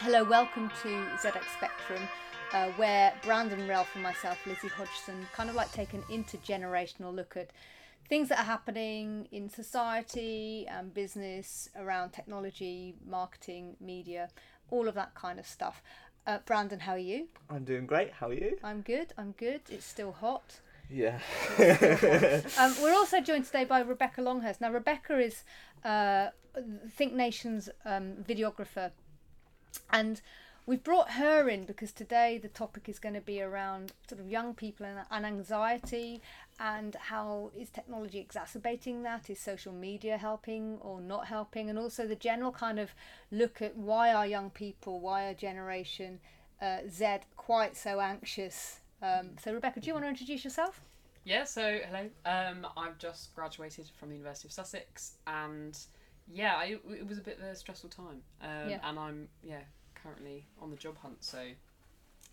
Hello, welcome to ZX Spectrum, uh, where Brandon Relph and myself, Lizzie Hodgson, kind of like take an intergenerational look at things that are happening in society and business around technology, marketing, media, all of that kind of stuff. Uh, Brandon, how are you? I'm doing great. How are you? I'm good. I'm good. It's still hot. Yeah. Um, we're also joined today by Rebecca Longhurst. Now, Rebecca is uh, Think Nation's um, videographer, and we've brought her in because today the topic is going to be around sort of young people and, and anxiety, and how is technology exacerbating that? Is social media helping or not helping? And also the general kind of look at why are young people, why are Generation uh, Z quite so anxious? Um, so, Rebecca, do you want to introduce yourself? Yeah, so hello. Um, I've just graduated from the University of Sussex, and yeah, I, it was a bit of a stressful time. Um, Yeah. And I'm yeah currently on the job hunt, so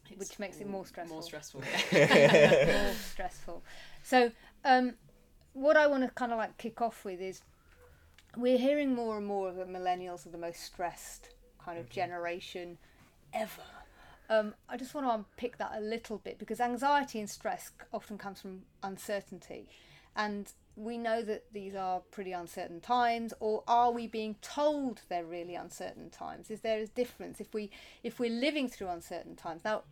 it's Which makes it more stressful. More stressful. Yeah. more stressful. So, um, what I want to kind of like kick off with is we're hearing more and more that millennials are the most stressed kind of generation ever. Um, I just want to unpick that a little bit because anxiety and stress often comes from uncertainty, and we know that these are pretty uncertain times. Or are we being told they're really uncertain times? Is there a difference if we if we're living through uncertain times now?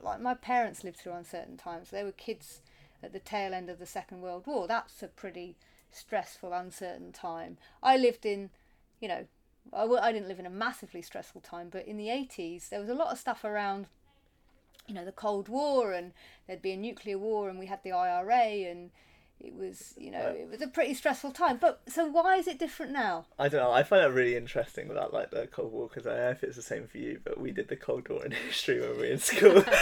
Like my parents lived through uncertain times. They were kids at the tail end of the Second World War. That's a pretty stressful, uncertain time. I lived in, you know, I, didn't live in a massively stressful time, but in the 80s, there was a lot of stuff around, you know, the Cold War, and there'd be a nuclear war, and we had the IRA, and it was, you know, it was a pretty stressful time. But so why is it different now? I don't know. I find that really interesting about like the Cold War because I don't know if it's the same for you, but we did the Cold War in history when we were in school.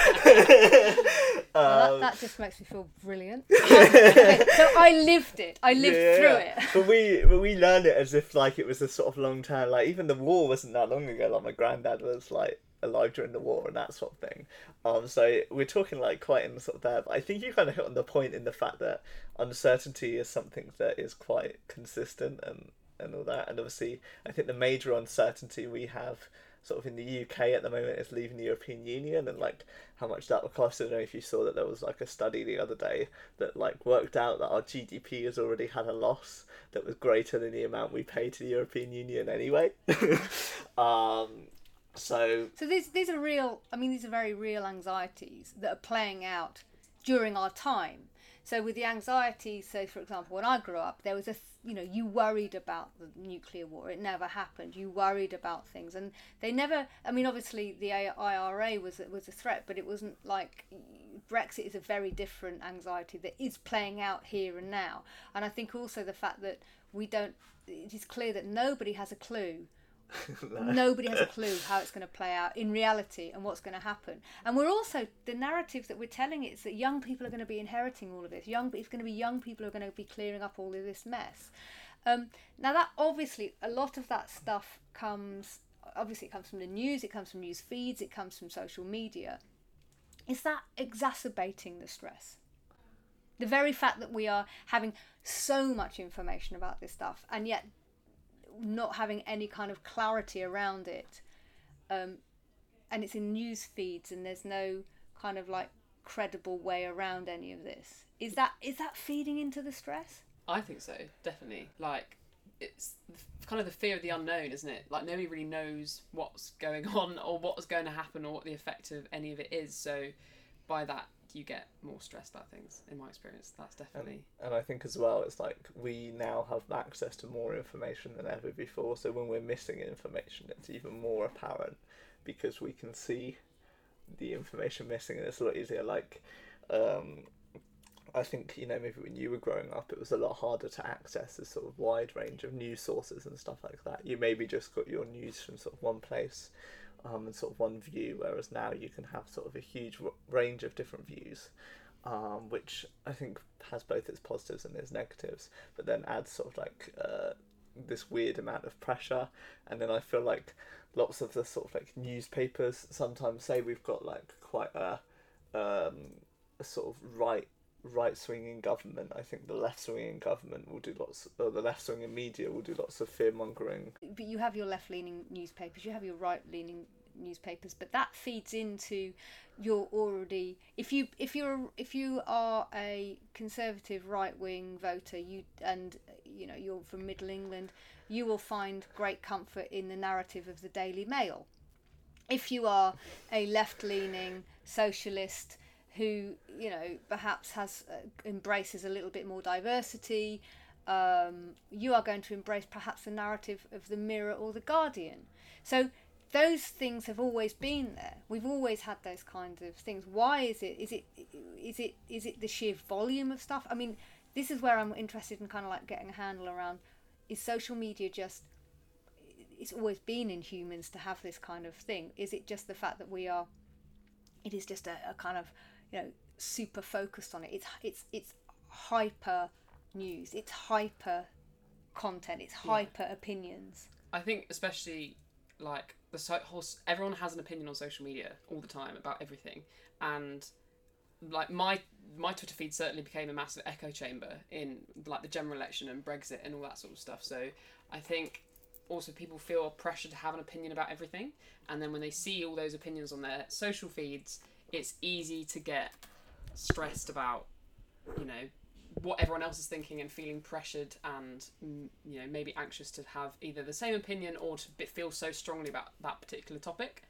Well, um, that, that just makes me feel brilliant. Okay, so I lived it. I lived yeah, through it. But we but we learned it as if like it was a sort of long term. Like even the war wasn't that long ago. Like my granddad was like alive during the war and that sort of thing. Um, so we're talking like quite in sort of there. But I think you kind of hit on the point in the fact that uncertainty is something that is quite consistent and and all that. And obviously, I think the major uncertainty we have sort of in the UK at the moment is leaving the European Union and like how much that will cost. I don't know if you saw that there was like a study the other day that like worked out that our GDP has already had a loss that was greater than the amount we pay to the European Union anyway. um, so So these these are real. I mean, these are very real anxieties that are playing out during our time. So with the anxiety, so for example, when I grew up, there was a you know you worried about the nuclear war. It never happened. You worried about things, and they never. I mean, obviously the IRA was was a threat, but it wasn't like Brexit is a very different anxiety that is playing out here and now. And I think also the fact that we don't. It is clear that nobody has a clue nobody has a clue how it's going to play out in reality and what's going to happen. And we're also the narrative that we're telling is that young people are going to be inheriting all of this. Young, it's going to be young people who are going to be clearing up all of this mess. Um, now that obviously a lot of that stuff comes. Obviously, it comes from the news. It comes from news feeds. It comes from social media. Is that exacerbating the stress? The very fact that we are having so much information about this stuff, and yet not having any kind of clarity around it um, and it's in news feeds and there's no kind of like credible way around any of this is that is that feeding into the stress I think so, definitely. Like it's kind of the fear of the unknown, isn't it? Like nobody really knows what's going on or what's going to happen or what the effect of any of it is. So by that, you get more stressed about things. In my experience, that's definitely. and I think as well, it's like we now have access to more information than ever before. So when we're missing information, it's even more apparent because we can see the information missing, and it's a lot easier. Like, um, I think you know maybe when you were growing up, it was a lot harder to access a sort of wide range of news sources and stuff like that. You maybe just got your news from sort of one place. Um, and sort of one view, whereas now you can have sort of a huge r- range of different views, um, which I think has both its positives and its negatives, but then adds sort of like uh, this weird amount of pressure. And then I feel like lots of the sort of like newspapers sometimes say we've got like quite a, um, a sort of right right swinging government. I think the left swinging government will do lots, or the left swinging media will do lots of fear mongering. but you have your left leaning newspapers you have your right leaning newspapers, but that feeds into you're already if you if you're if you are a conservative right wing voter you and you know you're from Middle England, you will find great comfort in the narrative of the Daily Mail. If you are a left leaning socialist who you know perhaps has uh, embraces a little bit more diversity um, you are going to embrace perhaps the narrative of the mirror or the guardian. So those things have always been there. We've always had those kinds of things. Why is it is it is it is it the sheer volume of stuff? I mean this is where i'm interested in kind of like getting a handle around is social media just it's always been in humans to have this kind of thing? Is it just the fact that we are it is just a, a kind of you know super focused on it. It's it's it's hyper news. It's hyper content. It's hyper yeah. opinions. I think especially like the so- whole everyone has an opinion on social media all the time about everything, and like my my Twitter feed certainly became a massive echo chamber in like the general election and Brexit and all that sort of stuff. So I think also people feel pressure to have an opinion about everything, and then when they see all those opinions on their social feeds, it's easy to get stressed about, you know, what everyone else is thinking and feeling pressured and mm, you know maybe anxious to have either the same opinion or to feel so strongly about that particular topic.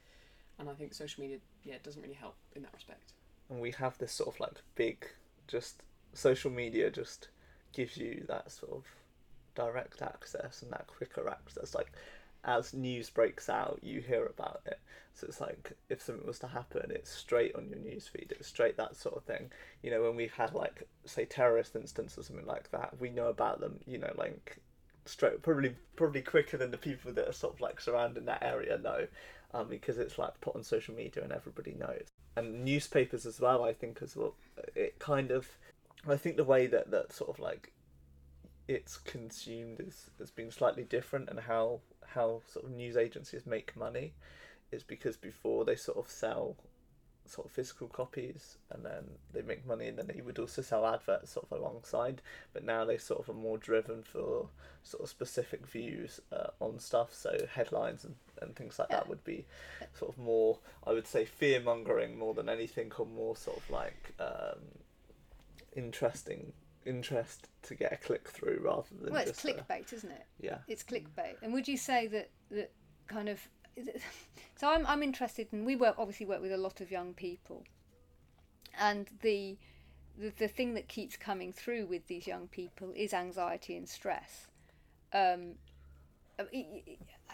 And i think social media yeah doesn't really help in that respect. And we have this sort of like big just social media just gives you that sort of direct access and that quicker access. Like as news breaks out, you hear about it. So it's like if something was to happen, it's straight on your newsfeed. It's straight that sort of thing. You know, when we've had like say terrorist incidents or something like that, we know about them. You know, like straight probably probably quicker than the people that are sort of like surrounding that area know, um, because it's like put on social media and everybody knows. And newspapers as well, I think as well. It kind of, I think the way that that sort of like it's consumed is has been slightly different and how how sort of news agencies make money is because before they sort of sell sort of physical copies and then they make money and then they would also sell adverts sort of alongside but now they sort of are more driven for sort of specific views uh, on stuff. So headlines and, and things like that would be sort of more i would say fear mongering more than anything or more sort of like um, interesting interest to get a click through rather than well, it's clickbait, a, isn't it? Yeah, it's clickbait. And would you say that that kind of so I'm I'm interested in we work obviously work with a lot of young people, and the the, the thing that keeps coming through with these young people is anxiety and stress. Um, uh,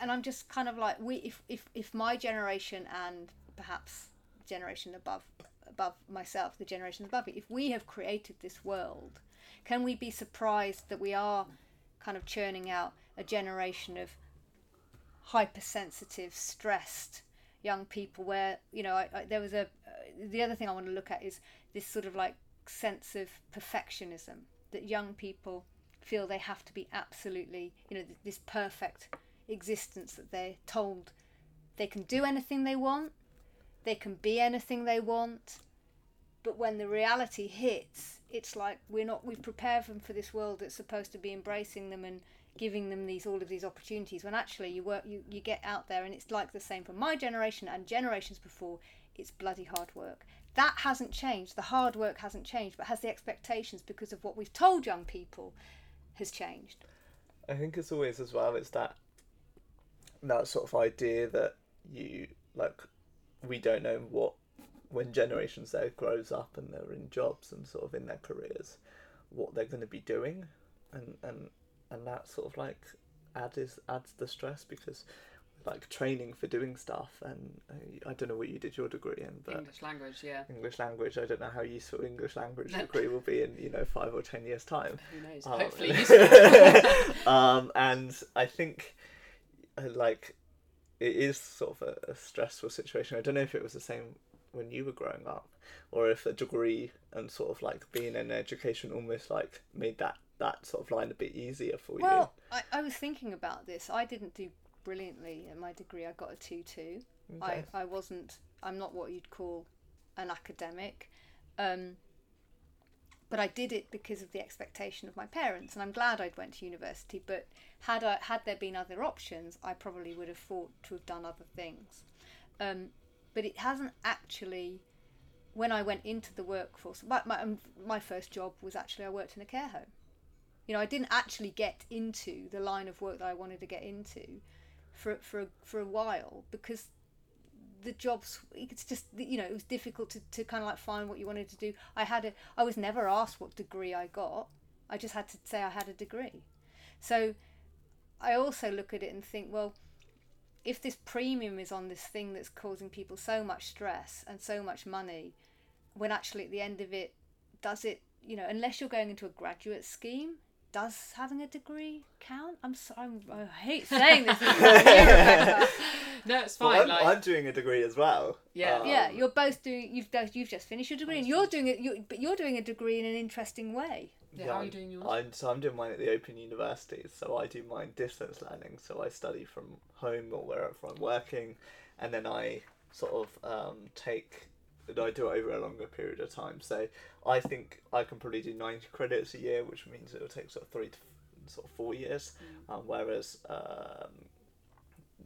and I'm just kind of like we if, if if my generation and perhaps generation above above myself, the generation above me, if we have created this world can we be surprised that we are kind of churning out a generation of hypersensitive, stressed young people where, you know, I, I, there was a, uh, the other thing I want to look at is this sort of like sense of perfectionism that young people feel they have to be absolutely, you know, this perfect existence that they're told they can do anything they want, they can be anything they want, but when the reality hits, it's like we're not we've prepared them for this world that's supposed to be embracing them and giving them these all of these opportunities when actually you work you, you get out there and it's like the same for my generation and generations before it's bloody hard work. That hasn't changed. The hard work hasn't changed but has the expectations because of what we've told young people has changed. I think it's always as well it's that that sort of idea that you like we don't know what when Generation Z grows up and they're in jobs and sort of in their careers, what they're going to be doing, and and and that sort of like adds adds the stress because like training for doing stuff and uh, I don't know what you did your degree in but English language yeah. English language I don't know how useful English language degree will be in you know five or ten years time. Who knows? Um, hopefully um, and I think uh, like it is sort of a, a stressful situation. I don't know if it was the same when you were growing up, or if a degree and sort of like being in education almost like made that that sort of line a bit easier for well, you. Well, I, I was thinking about this. I didn't do brilliantly in my degree. I got a two two. Okay. I I wasn't. I'm not what you'd call an academic. Um, but I did it because of the expectation of my parents, and I'm glad I went to university. But had I had there been other options, I probably would have thought to have done other things. um, but it hasn't actually. When I went into the workforce, my, my um, my first job was actually I worked in a care home. You know, I didn't actually get into the line of work that I wanted to get into for for for a while because the jobs it's just you know it was difficult to, to kind of like find what you wanted to do i had a i was never asked what degree i got i just had to say i had a degree so i also look at it and think well if this premium is on this thing that's causing people so much stress and so much money when actually at the end of it does it you know unless you're going into a graduate scheme does having a degree count? I'm so, I'm, I hate saying this. no, it's Well, fine. I'm, like, I'm doing a degree as well. Yeah. yeah, Um, you're both doing. You've you've just finished your degree, and you're doing it. You, but you're doing a degree in an interesting way. Yeah, how are you doing yours? I'm, so I'm doing mine at the Open University. So I do mine distance learning. So I study from home or wherever I'm working, and then I sort of um, take. That I do it over a longer period of time. So I think I can probably do ninety credits a year, which means it will take sort of three to sort of four years. Um, whereas um,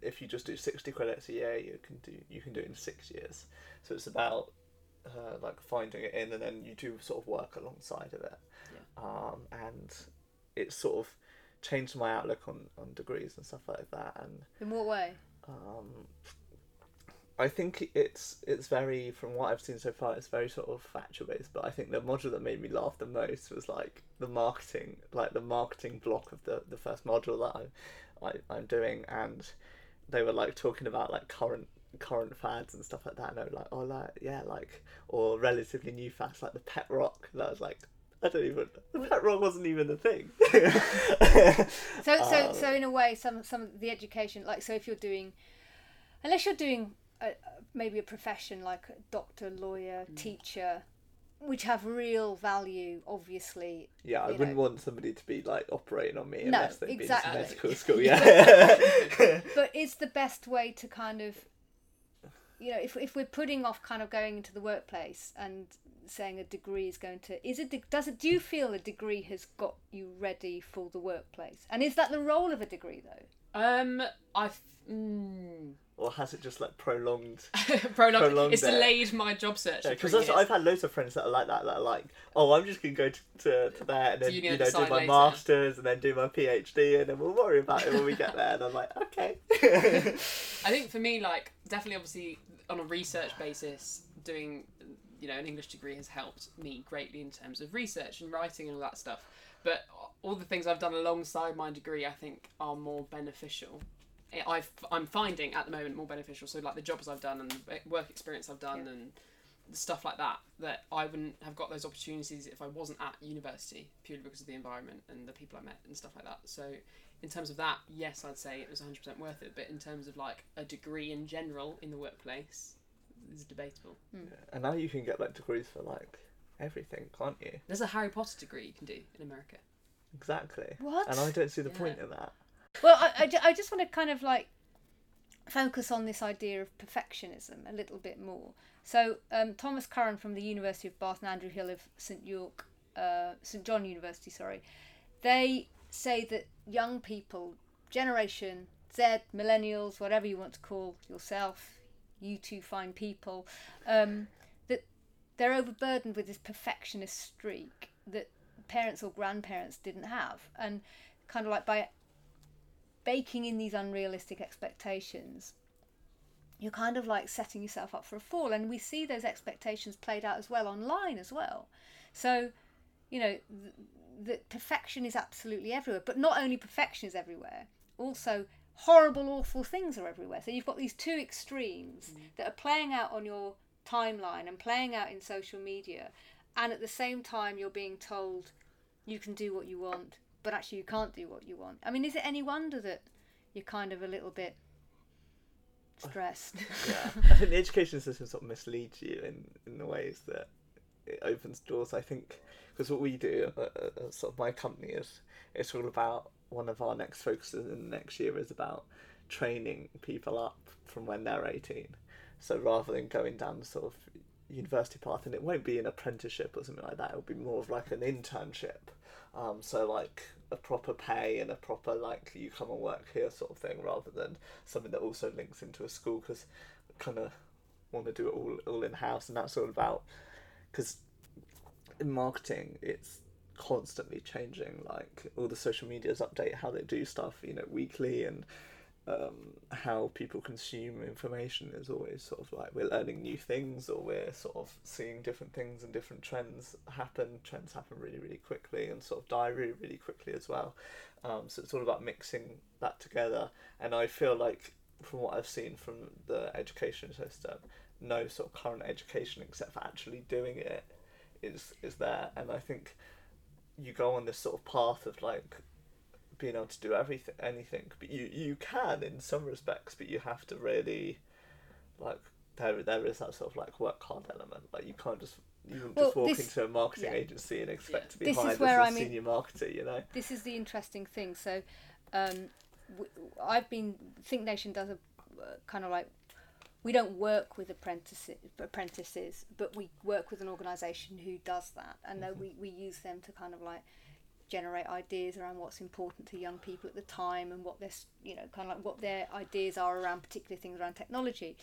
if you just do sixty credits a year, you can do you can do it in six years. So it's about uh, like finding it in, and then you do sort of work alongside of it. Um, and it sort of changed my outlook on, on degrees and stuff like that. And In what way? um, I think it's it's very from what I've seen so far, it's very sort of factual based. But I think the module that made me laugh the most was like the marketing, like the marketing block of the the first module that I'm I, I'm doing, and they were like talking about like current current fads and stuff like that. And were like, oh, like yeah, like or relatively new fads like the pet rock. That was like. I don't even. Pet rock wasn't even a thing. So so Um, so in a way, some some of the education, like so, if you're doing, unless you're doing a, maybe a profession like a doctor, lawyer, Mm. teacher, which have real value, obviously. Yeah, I wouldn't want somebody to be like operating on me No, unless they've exactly. been to medical school. Yeah. But it's the best way to kind of, you know, if if we're putting off kind of going into the workplace and saying a degree is going to is it does it do you feel a degree has got you ready for the workplace and is that the role of a degree though Um, I. Mm, or has it just like prolonged? prolonged. Prolonged It's it. delayed my job search. Because for three years. I've had loads of friends that are like that. That are like, oh, I'm just gonna go to, to, to there and then you're you know do my later. masters and then do my PhD and then we'll worry about it when we get there. And I'm like, okay. I think for me, like definitely, obviously, on a research basis, doing you know an English degree has helped me greatly in terms of research and writing and all that stuff. But all the things I've done alongside my degree, I think, are more beneficial. I- I'm finding at the moment more beneficial. So like the jobs I've done and the work experience I've done Yeah. and stuff like that, that I wouldn't have got those opportunities if I wasn't at university purely because of the environment and the people I met and stuff like that. So in terms of that, yes, I'd say it was 100% worth it. But in terms of like a degree in general in the workplace, it's debatable. and now you can get like degrees for like everything, can't you? There's a Harry Potter degree you can do in America. Exactly. What? And I don't see the Yeah. point in that. well I, I, I just want to kind of like focus on this idea of perfectionism a little bit more so um, thomas curran from the university of bath and andrew hill of st york uh, st john university sorry they say that young people generation z millennials whatever you want to call yourself you two fine people um, that they're overburdened with this perfectionist streak that parents or grandparents didn't have. And kind of like by baking in these unrealistic expectations you're kind of like setting yourself up for a fall. And we see those expectations played out as well online as well. So you know th- that perfection is absolutely everywhere but not only perfection is everywhere also horrible awful things are everywhere so you've got these two extremes that are playing out on your timeline and playing out in social media and at the same time you're being told you can do what you want but actually you can't do what you want i mean is it any wonder that you're kind of a little bit stressed Yeah. I think the education system sort of misleads you in, in the ways that it opens doors. I think because what we do, uh, uh, sort of my company is, it's all about one of our next focuses in the next year is about training people up from when they're 18. So rather than going down the sort of university path, and it won't be an apprenticeship or something like that, it'll be more of like an internship. Um, so like a proper pay and a proper like you come and work here sort of thing, rather than something that also links into a school because kind of want to do it all all in house, and that's all about because in marketing it's constantly changing. Like all the social medias update how they do stuff, you know, weekly, and um, how people consume information is always sort of like we're learning new things or we're sort of seeing different things and different trends happen. Trends happen really, really quickly and sort of die really, really quickly as well. Um, so it's all about mixing that together. And I feel like from what I've seen from the education system, no sort of current education except for actually doing it is is there. And I think you go on this sort of path of like being able to do everything anything but you you can in some respects but you have to really like there there is that sort of like work hard element like you can't just you can Well, just walk this- into a marketing yeah. agency and expect Yeah. to be This is hired where as a I mean- senior marketer you know this is the interesting thing. So, um, w- I've been Think Nation does a uh, kind of like we don't work with apprentices, apprentices, but we work with an organisation who does that, and then mm-hmm. we we use them to kind of like generate ideas around what's important to young people at the time and what their you know kind of like what their ideas are around particular things around technology.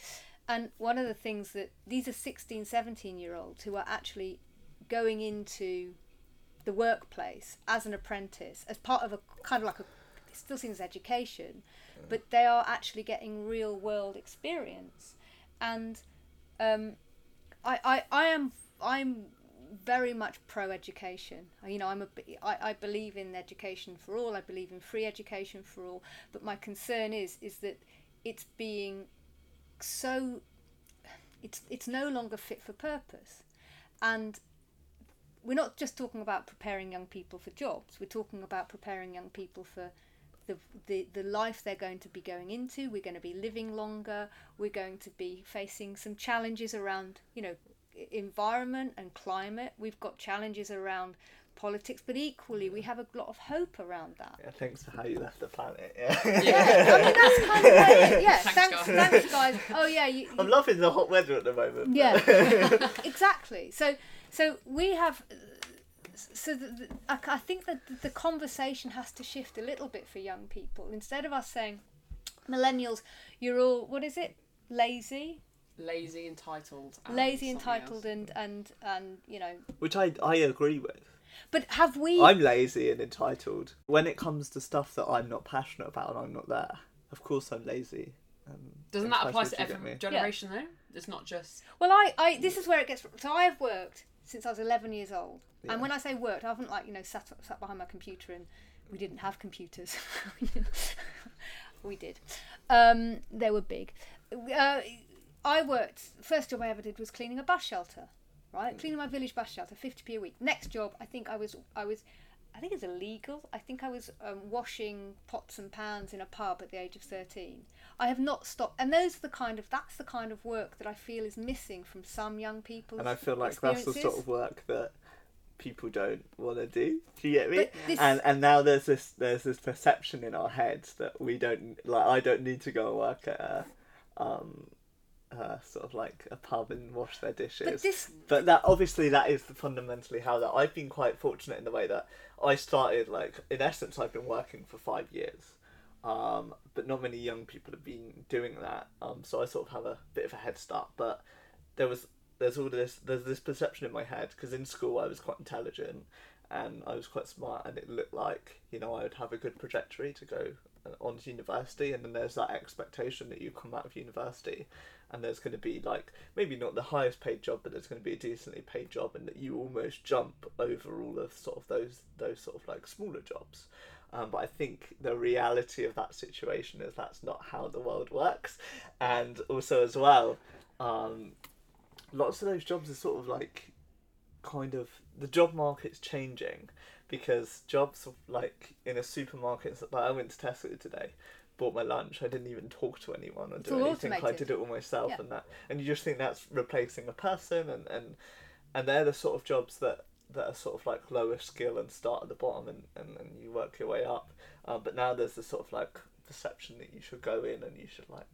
And one of the things that these are 16 17 year olds who are actually going into the workplace as an apprentice as part of a kind of like a still seems education but they are actually getting real world experience. And um, I, I, I am I'm very much pro education you know I'm a I, I believe in education for all. I believe in free education for all. But my concern is is that it's being so it's it's no longer fit for purpose. And we're not just talking about preparing young people for jobs. We're talking about preparing young people for the, the, the life they're going to be going into we're going to be living longer we're going to be facing some challenges around you know environment and climate. We've got challenges around politics but equally we have a lot of hope around that. Yeah thanks for how you left the planet. Yeah yeah i mean that's kind of it, yeah Thanks, thanks guys. thanks guys. Oh yeah you, I'm loving the hot weather at the moment. Yeah. Exactly. So so we have so the, the, I, I think that the- the conversation has to shift a little bit for young people instead of us saying millennials you're all what is it lazy lazy, entitled, and lazy entitled else. and and and you know which I I agree with but have we I'm lazy and entitled when it comes to stuff that I'm not passionate about and I'm not there of course I'm lazy and Doesn't that apply to every me? generation though? It's not just Well, I, I this is where it gets. So I have worked since I was 11 years old, Yeah. and when I say worked, I haven't like you know sat sat behind my computer and we didn't have computers. we did. Um, they were big. Uh, I worked. First job I ever did was cleaning a bus shelter. Right, cleaning my village bus shelter, 50p a week. Next job, I think I was I was. I think it's illegal. I think I was um, washing pots and pans in a pub at the age of 13. I have not stopped, and those are the kind of that's the kind of work that I feel is missing from some young people. and I feel like that's the sort of work that people don't want to do. Do you get me? This- And and now there's this there's this perception in our heads that we don't like. I don't need to go and work at a, um, uh, sort of like a pub and wash their dishes. But this, but that obviously that is fundamentally how that I've been quite fortunate in the way that I started like in essence I've been working for five years um, but not many young people have been doing that. Um, so I sort of have a bit of a head start but there was there's all this there's this perception in my head because in school I was quite intelligent and I was quite smart and it looked like you know I would have a good trajectory to go uh, on to university. And then there's that expectation that you come out of university and there's going to be like maybe not the highest paid job but there's going to be a decently paid job and that you almost jump over all of sort of those those sort of like smaller jobs um, but I think the reality of that situation is that's not how the world works. And also as well um, lots of those jobs are sort of like kind of the job market's changing because jobs like in a supermarket like I went to Tesco today bought my lunch I didn't even talk to anyone or It's do anything I did it all myself Yeah. and that. And you just think that's replacing a person and and and they're the sort of jobs that that are sort of like lower skill and start at the bottom and, and, and you work your way up uh, but now there's this sort of like perception that you should go in and you should like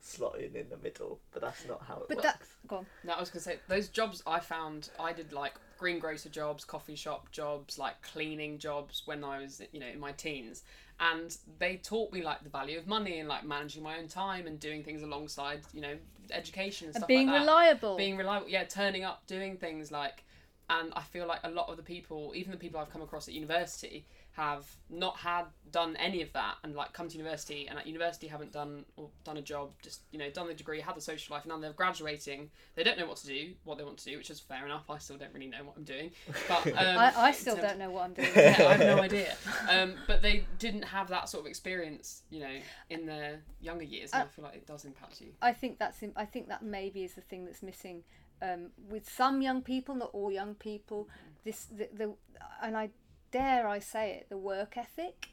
slotted in in the middle, but that's not how it But works. that go on. No, I was gonna say those jobs I found. I did like greengrocer jobs, coffee shop jobs, like cleaning jobs when I was, you know, in my teens, and they taught me like the value of money and like managing my own time and doing things alongside, you know, education and And stuff being like that. Being reliable. Being reliable, yeah, turning up, doing things like, and I feel like a lot of the people, even the people I've come across at university, have not had done any of that and like come to university and at university haven't done or done a job just you know done the degree had the social life and now they're graduating they don't know what to do what they want to do which is fair enough i still don't really know what i'm doing but um, I, I still don't know what I'm doing. yeah, I have no idea. Um, but they didn't have that sort of experience, you know, in their younger years, and I feel like it does impact you. I think that's I think that maybe is the thing that's missing um, with some young people, not all young people. This the, the and I dare I say it, the work ethic.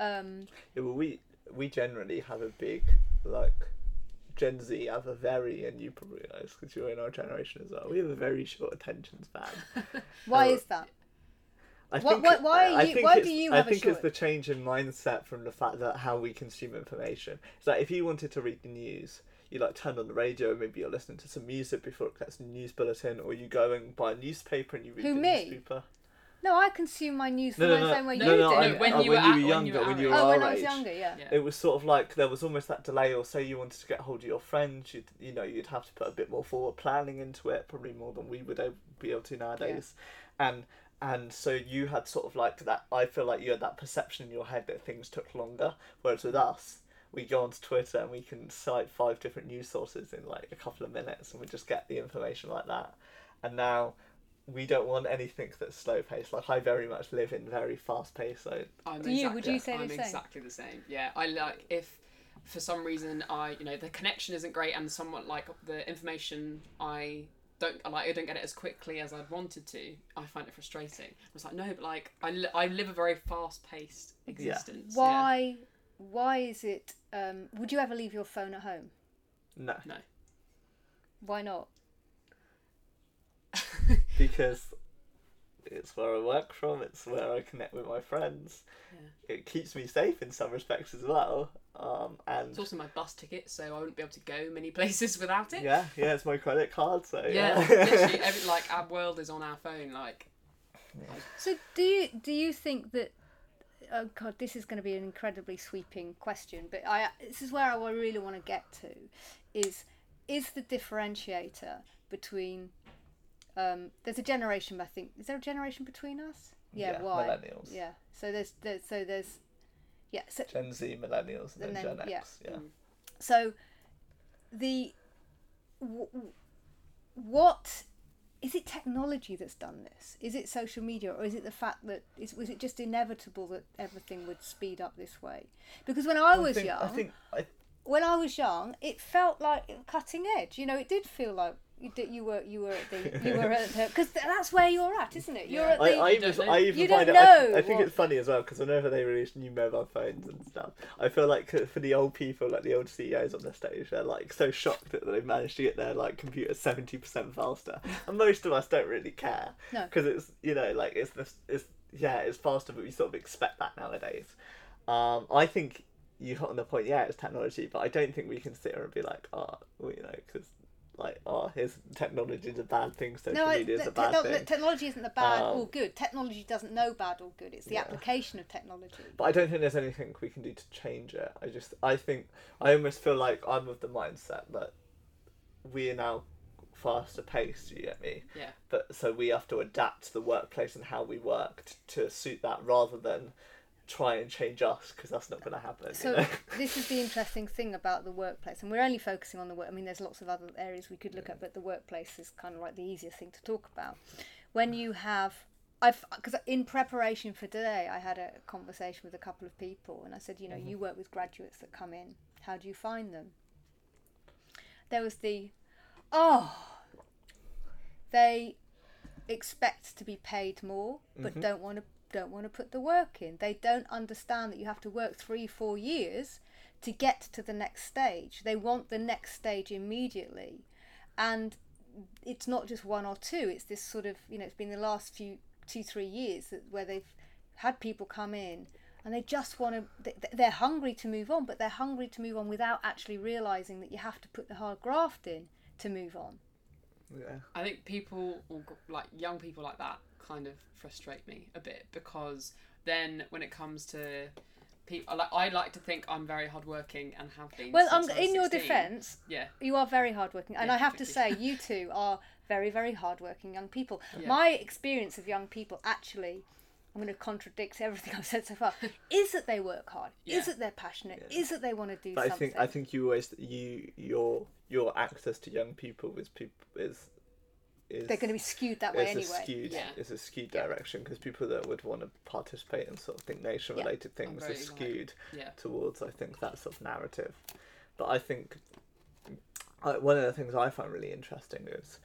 Um, Yeah, well, we we generally have a big like Gen Z have a very, and you probably know this because you're in our generation as well. We have a very short attention span. why Oh, is that? I Why- think, why- why are I you- why do you I have a think it's the change in mindset from the fact that how we consume information. It's like if you wanted to read the news, you like turn on the radio, maybe you're listening to some music before it gets a news bulletin, or you go and buy a newspaper and you read Who, the me? newspaper. No, I consume my news No, the no, no, same way no, you no, do. I- No, when oh, you were when at- you were when you younger, were when you were oh, when our I was age. younger, yeah. Yeah. It was sort of like there was almost that delay, or say you wanted to get hold of your friends, you'd you know you'd have to put a bit more forward planning into it, probably more than we would be able to nowadays, and and so you had sort of like that. I feel like you had that perception in your head that things took longer, whereas with us. We go onto Twitter and we can cite five different news sources in like a couple of minutes, and we just get the information like that. And now we don't want anything that's slow paced. Like I very much live in very fast paced. So I'm Do you? Would exactly- you say the I'm same? exactly the same. Yeah, I like if for some reason I, you know, the connection isn't great and somewhat like the information I don't like I don't get it as quickly as I'd wanted to. I find it frustrating. I was like, no, but like I, li- I live a very fast paced existence. yeah. Why? Why is it? Um, would you ever leave your phone at home? no, No. Why not? because it's where I work from. It's where I connect with my friends. It keeps me safe in some respects as well. Um, and It's also my bus ticket, so I wouldn't be able to go many places without it. yeah, yeah, it's my credit card. So Yeah, yeah, literally, every, like our world is on our phone. Like, So do you do you think that? Oh God, this is going to be an incredibly sweeping question, but I this is where I really want to get to, is is the differentiator between. Um, there's a generation, I think. Is there a generation between us? Yeah, Yeah, why? millennials. Yeah. So there's, there's so there's, yeah. So Gen Z, millennials, and, And then, then- Gen yeah. X. Yeah. Mm. So, the w- what is it? Technology that's done this? Is it social media, or is it the fact that is was it just inevitable that everything would speed up this way? Because when I was think, young, I think I, when I was young, it felt like cutting edge. You know, it did feel like you did, you were you were at the you were at the because that's where you're at, isn't it? You're Yeah. at I, the I You even, don't know. I even You find don't it. I, know I think what- it's funny as well because whenever they release new mobile phones and stuff, I feel like for the old people, like the old CEOs on the stage, they're like so shocked that they've managed to get their like computer seventy percent faster, and most of us don't really care No. because it's you know like it's this it's yeah it's faster, but we sort of expect that nowadays. Um, I think you hit on the point. Yeah, it's technology, but I don't think we can sit here and be like, oh, well, you know, because. Like, oh, here's technology is a bad thing, social No, media is te- a bad techno- thing. technology isn't the bad Um, or good. Technology doesn't know bad or good. It's the Yeah. application of technology. But I don't think there's anything we can do to change it. I just, I think, I almost feel like I'm of the mindset that we are now faster paced. You get me? yeah, But so we have to adapt the workplace and how we work t- to suit that, rather than try and change us because that's not going to happen. you So know? this is the interesting thing about the workplace, and we're only focusing on the work. I mean, there's lots of other areas we could look at, but the workplace is kind of like the easiest thing to talk about. When you have, I've because in preparation for today, I had a conversation with a couple of people, and I said, you know, mm-hmm. you work with graduates that come in. How do you find them? There was the, oh, they expect to be paid more, but mm-hmm. don't want to don't want to put the work in. They don't understand that you have to work three, four years to get to the next stage. They want the next stage immediately. And it's not just one or two, it's this sort of, you know, it's been the last few, two, three years that, where they've had people come in and they just want to they're hungry to move on but they're hungry to move on without actually realizing that you have to put the hard graft in to move on Yeah. I think people, like young people like that, kind of frustrate me a bit because then when it comes to people, like I like to think I'm very hardworking and have been. well um, since I was in your defense yeah, you are very hardworking and Yeah, i have to say you two are very very hardworking young people Yeah. my experience of young people actually i'm going to contradict everything i've said so far is that they work hard Yeah. is that they're passionate Yeah. is that they want to do But I think I think you always you your your access to young people is people is is they're going to be skewed that way is anyway a skewed Yeah. is a skewed direction because people that would want to participate in sort of think nation related things are skewed yeah, towards I think that sort of narrative. But I think I, one of the things I find really interesting is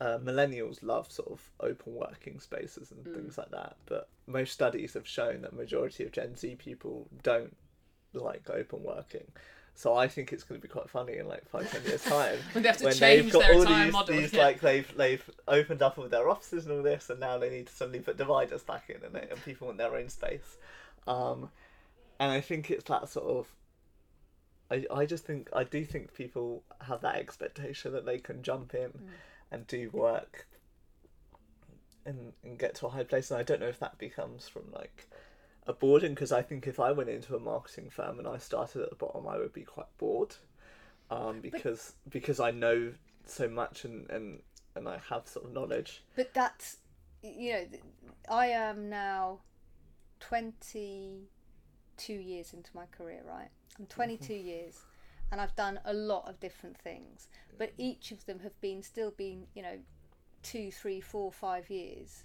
uh, millennials love sort of open working spaces and Mm. things like that. But most studies have shown that majority of Gen Z people don't like open working. So I think it's going to be quite funny in like five ten years time when they have to when change got their all entire these, model. these yeah. like they've they've opened up all their offices and all this, and now they need to suddenly put dividers back in, and, they, and people want their own space. Um, and I think it's that sort of. I, I just think I do think people have that expectation that they can jump in and do work and and get to a high place, and I don't know if that becomes from like a boredom because I think if I went into a marketing firm and I started at the bottom, I would be quite bored, um, because because I know so much and and and I have sort of knowledge. But that's, you know, I am now 22 years into my career, right? I'm 22 years and I've done a lot of different things, but each of them have been still been, you know, two, three, four, five years.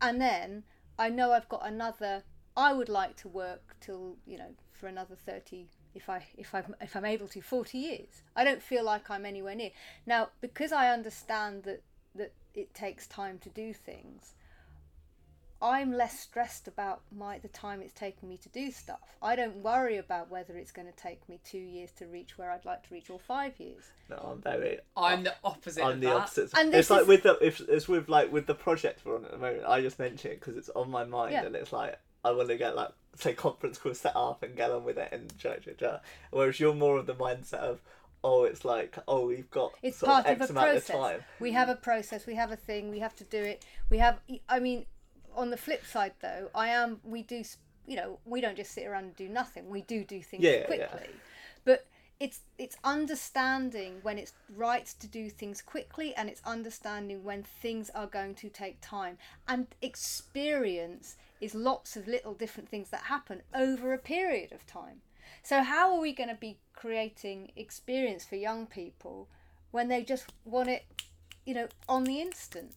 And then I know I've got another, I would like to work till, you know, for another 30 if I if I if I'm able to 40 years. I don't feel like I'm anywhere near. Now, because I understand that that it takes time to do things, I'm less stressed about my the time it's taking me to do stuff. I don't worry about whether it's going to take me two years to reach where I'd like to reach or five years. No, I'm very. I'm the opposite. I'm of the that. opposite. And it's this like is- with the if it's with like with the project we're on at the moment. I just mention it because it's on my mind, Yeah. and it's like I want to get like say conference call set up and get on with it and ja ja ja. Whereas you're more of the mindset of oh, it's like oh, we've got It's sort part of of X a amount process. of time. We have a process. We have a thing. We have to do it. We have. I mean, on the flip side, though, I am. We do. You know, we don't just sit around and do nothing. We do do things Yeah, quickly. yeah. But it's it's understanding when it's right to do things quickly, and it's understanding when things are going to take time. And experience is lots of little different things that happen over a period of time. So how are we going to be creating experience for young people when they just want it, you know, on the instant?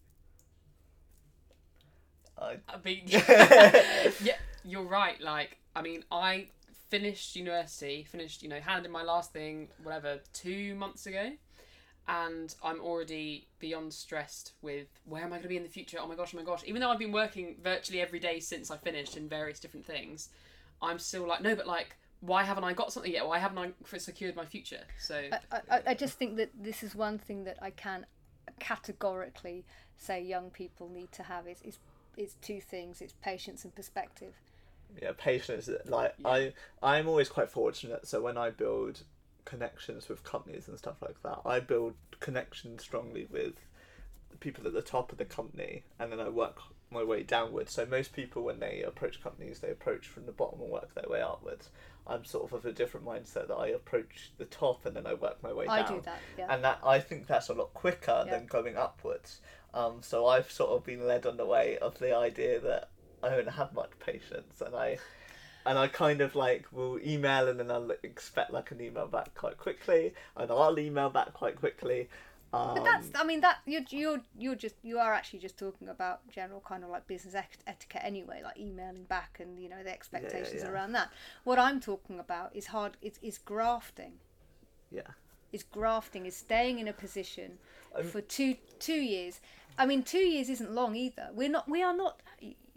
I, I mean, yeah, you're right. Like, I mean, I finished university, finished, you know, handed my last thing, whatever, two months ago, and I'm already beyond stressed with where am I going to be in the future? Oh my gosh, oh my gosh. Even though I've been working virtually every day since I finished in various different things, I'm still like, no, but like, why haven't I got something yet? Why haven't I secured my future? So, I, I, I just think that this is one thing that I can categorically say young people need to have is, is, is two things it's patience and perspective. yeah, patience. Like Yeah. I, I'm always quite fortunate. So when I build connections with companies and stuff like that, I build connections strongly with the people at the top of the company, and then I work my way downwards. So most people, when they approach companies, they approach from the bottom and work their way upwards. I'm sort of of a different mindset that I approach the top and then I work my way I down do that, yeah. and that I think that's a lot quicker Yeah. than going upwards. Um, so I've sort of been led on the way of the idea that I don't have much patience, and I and I kind of like will email and then I'll expect like an email back quite quickly, and I'll email back quite quickly. Um, But that's, I mean, that you're you're you're just you are actually just talking about general kind of like business etiquette anyway, like emailing back and you know the expectations yeah. around that. What I'm talking about is hard. Is is grafting. yeah. Is grafting. Is staying in a position Um, for two two years. I mean, two years isn't long either. We're not. We are not.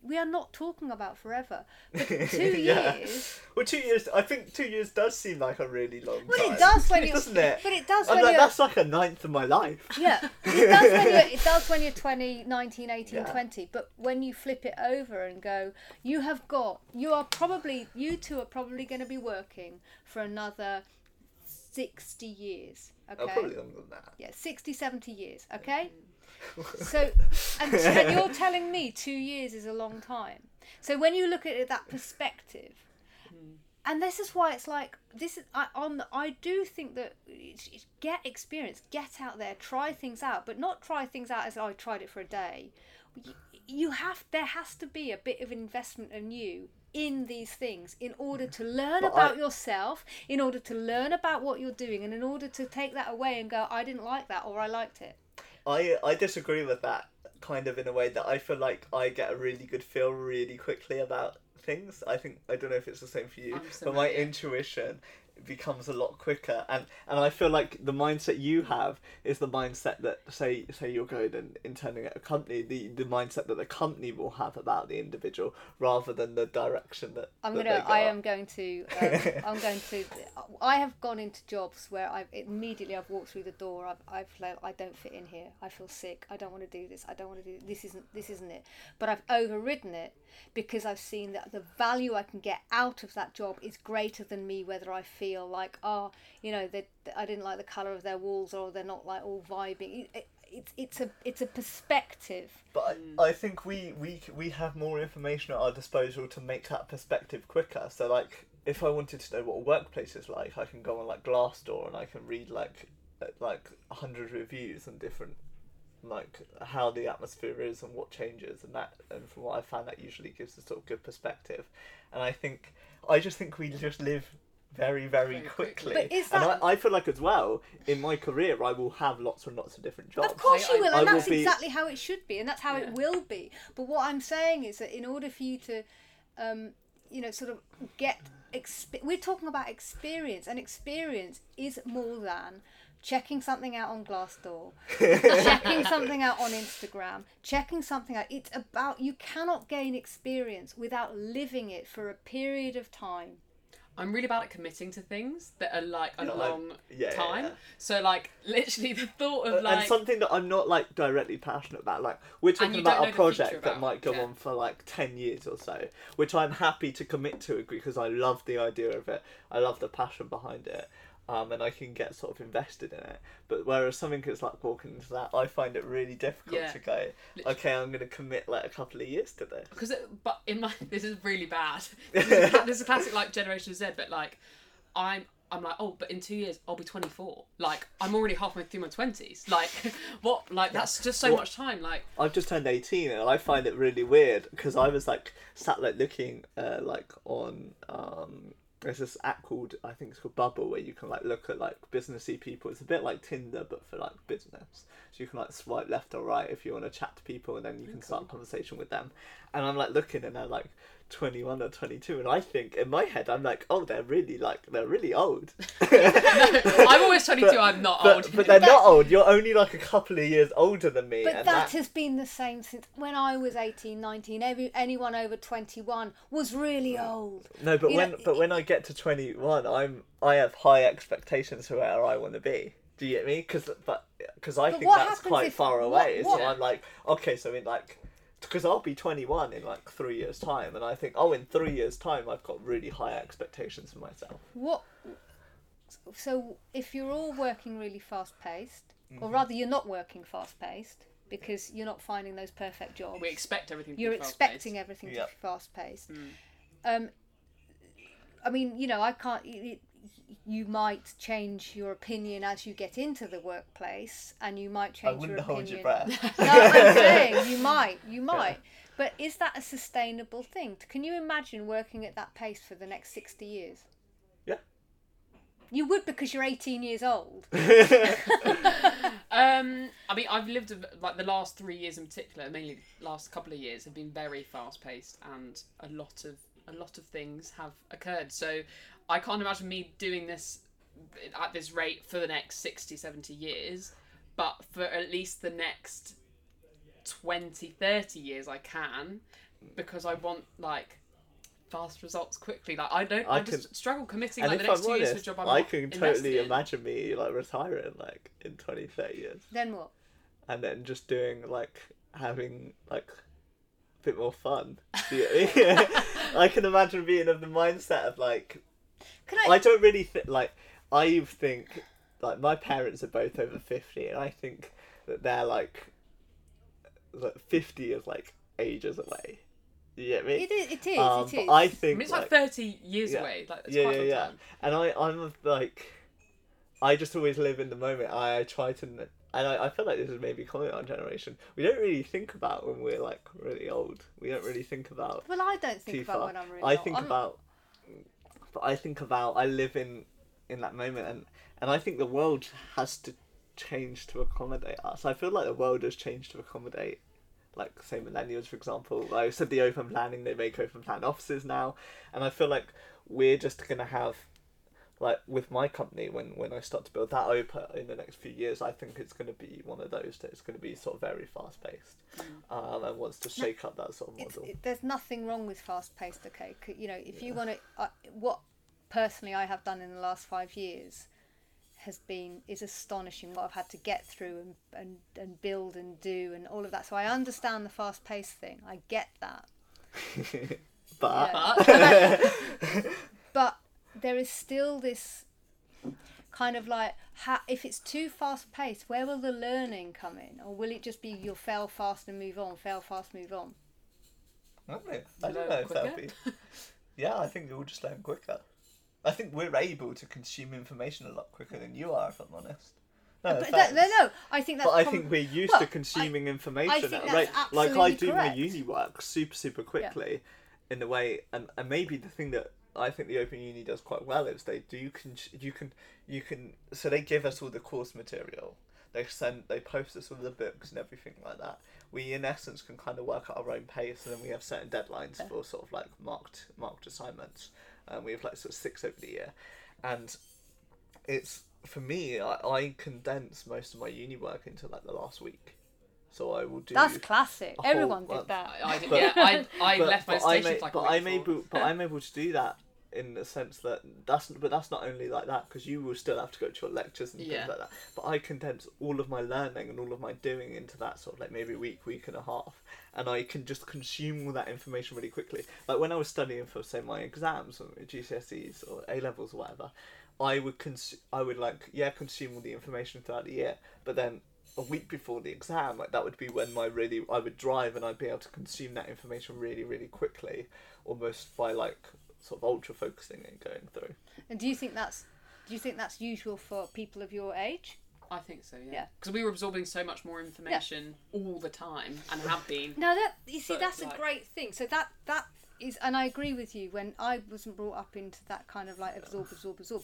We are not talking about forever. But two Yeah. years. Well, two years. I think two years does seem like a really long But time. it does when you. doesn't it? But it does I'm when like, you're. that's like a ninth of my life. Yeah, it does when you're, it does when you're 20, 19, 18, Yeah. 20. But when you flip it over and go, you have got, you are probably, you two are probably going to be working for another 60 years. Oh, okay? Oh, probably longer than that. Yeah, 60, 70 years. Okay? Mm. So, and, and you're telling me two years is a long time. So when you look at it that perspective, hmm. and this is why it's like this is I on the, I do think that it's- it's get experience, get out there, try things out, but not try things out as "Oh, I tried it for a day. You, you have there has to be a bit of investment in you in these things in order to learn But about I- yourself, in order to learn about what you're doing, and in order to take that away and go, I didn't like that or I liked it. I I disagree with that kind of in a way that I feel like I get a really good feel really quickly about things. I think I don't know if it's the same for you, I'm but my intuition becomes a lot quicker and and I feel like the mindset you have is the mindset that say say you're going and interning at a company the the mindset that the company will have about the individual rather than the direction that I'm that gonna. go I am going to. Um, I'm going to. I have gone into jobs where I've immediately I've walked through the door. I've I've like I don't fit in here. I feel sick. I don't want to do this. I don't want to do this. Isn't this isn't it? But I've overridden it because I've seen that the value I can get out of that job is greater than me. Whether I feel like oh you know that I didn't like the color of their walls or they're not like all vibing. It, it, it's it's a it's a perspective. But I, I think we, we we have more information at our disposal to make that perspective quicker. So like, if I wanted to know what a workplace is like, I can go on like Glassdoor and I can read like uh, like a hundred reviews and different like how the atmosphere is and what changes and that. And from what I found, that usually gives a sort of good perspective. And I think I just think we just live very very, Very quickly. quickly. But is and that- I, I feel like as well in my career I will have lots and lots of different jobs. Of course I- you will, I and will that's be- exactly how it should be, and that's how Yeah. it will be. But what I'm saying is that in order for you to, um, you know, sort of get, exp- we're talking about experience, and experience is more than checking something out on Glassdoor, checking something out on Instagram, checking something out. It's about you cannot gain experience without living it for a period of time. I'm really bad at committing to things that are like a I- long yeah, yeah, time. yeah. So like literally the thought of like and something that I'm not like directly passionate about. Like we're talking you don't about know a the project future that about, might go yeah. on for like ten years or so, which I'm happy to commit to because I love the idea of it. I love the passion behind it. Um, and I can get sort of invested in it. But whereas something that's like walking into that, I find it really difficult Yeah. to go. Okay, I'm going to commit like a couple of years to this. because but in my this is really bad. This is, a this is a classic like Generation Z, but like I'm I'm like oh, but in two years I'll be 24. Like I'm already halfway through my 20s. Like what? Like that's just so much time. Like I've just turned 18 and I find it really weird because I was like sat like looking uh, like on um there's this app called I think it's called Bubble where you can like look at like businessy people. It's a bit like Tinder but for like business. So you can like swipe left or right if you want to chat to people and then you can start a conversation with them. And I'm like looking and they're like 21 or 22 and I think in my head I'm like oh they're really like they're really old. I'm always 22. I'm not but, old. but they're not old. You're only like a couple of years older than me. But and that has been the same since when I was 18, 19. Every, anyone over 21 was really mm. old. No, but You when know, but when I get to twenty one, I'm I have high expectations for where I want to be. Do you get me? Because but because I But think that's quite if- far what- away. what- So I'm like, okay, so in like, because I'll be twenty one in like three years time, and I think oh, in three years time, I've got really high expectations for myself. What? So if you're all working really fast paced, or Mm-hmm. rather you're not working fast paced because you're not finding those perfect jobs. we expect everything. To you're be expecting everything Yep. to be fast paced. Mm. Um, I mean, you know, I can't. It, you might change your opinion as you get into the workplace, and you might I change wouldn't your hold opinion. your breath. no, I'm saying you might, you might. But is that a sustainable thing? Can you imagine working at that pace for the next sixty years? Yeah. You would because you're 18 years old. Um, I mean, I've lived a- like the last three years in particular, mainly the last couple of years, have been very fast paced, and a lot of a lot of things have occurred. So I can't imagine me doing this at this rate for the next 60, 70 years, but for at least the next 20, 30 years, I can. because I want like fast results quickly. Like I don't, I I, just can- struggle committing like the next I'm two years to a honest, job I'm I can totally in. imagine me like retiring like in 20, 30 years, Then what? and then just doing like having like a bit more fun. Do you get me? I can imagine being of the mindset of like Can I? I don't really think like I think like my parents are both over fifty, and I think that they're like like fifty is like ages away. You get me? it is. It is. um, it but is. I I think mean, it's like, like, thirty years yeah. away. Like it's yeah, quite yeah, a long yeah. time. And I, I'm like, I just always live in the moment. I, I try to, and I, I feel like this is maybe common in our generation. We don't really think about when we're like really old. We don't really think about well, I don't think too about far. when I'm really. I old. think I'm- about, but I think about. I live in, in that moment, and and I think the world has to change to accommodate us. I feel like the world has changed to accommodate, like say millennials, for example. I said, the open planning, they make open plan offices now, and I feel like we're just gonna have. Like with my company, when, when I start to build that open in the next few years, I think it's going to be one of those that it's going to be sort of very fast paced, um, and wants to shake up that sort of model. it, there's nothing wrong with fast paced okay you know if you want to uh, what personally i have done in the last five years has been is astonishing what i've had to get through and, and, and build and do and all of that. So i understand the fast paced thing. I get that. But Yeah. but there is still this kind of like ha- if it's too fast paced where will the learning come in or will it just be you'll fail fast and move on fail fast move on I don't know. I don't know if that'll be. Yeah, I think we'll just learn quicker. I think we're able to consume information a lot quicker than you are, if I'm honest. No, but that, no no i think that's But I prob- think we're used well, to consuming I information think at a that's rate. Like I do correct. my uni work super super quickly, in the way, and, and maybe the thing that I think the Open Uni does quite well is they do you can you can you can so they give us all the course material. They send they post us all the books and everything like that. We in essence can kind of work at our own pace, and then we have certain deadlines Yeah. for sort of like marked marked assignments. Um, we have like sort of six over the year, and it's for me. I, I condense most of my uni work into like the last week, so I will do. that's classic a whole everyone month. did that I, I did, But- yeah, I, I but, left my but I'm station a- like a but week I'm before. able, but I'm able to do that in the sense that that's but that's not only like that because you will still have to go to your lectures and Yeah. things like that. But I condense all of my learning and all of my doing into that sort of like maybe a week, week and a half, and I can just consume all that information really quickly. Like when I was studying for say my exams or GCSEs or A levels or whatever, I would cons- I would like yeah consume all the information throughout the year, but then a week before the exam, like that would be when my really I would drive and I'd be able to consume that information really really quickly, almost by like sort of ultra focusing and going through. and do you think that's do you think that's usual for people of your age I think so, yeah. Yeah. Because we were absorbing so much more information all the time and have been. No, that you see, But, that's a great thing. So that that is, and I agree with you. When I wasn't brought up into that kind of like absorb, absorb, absorb,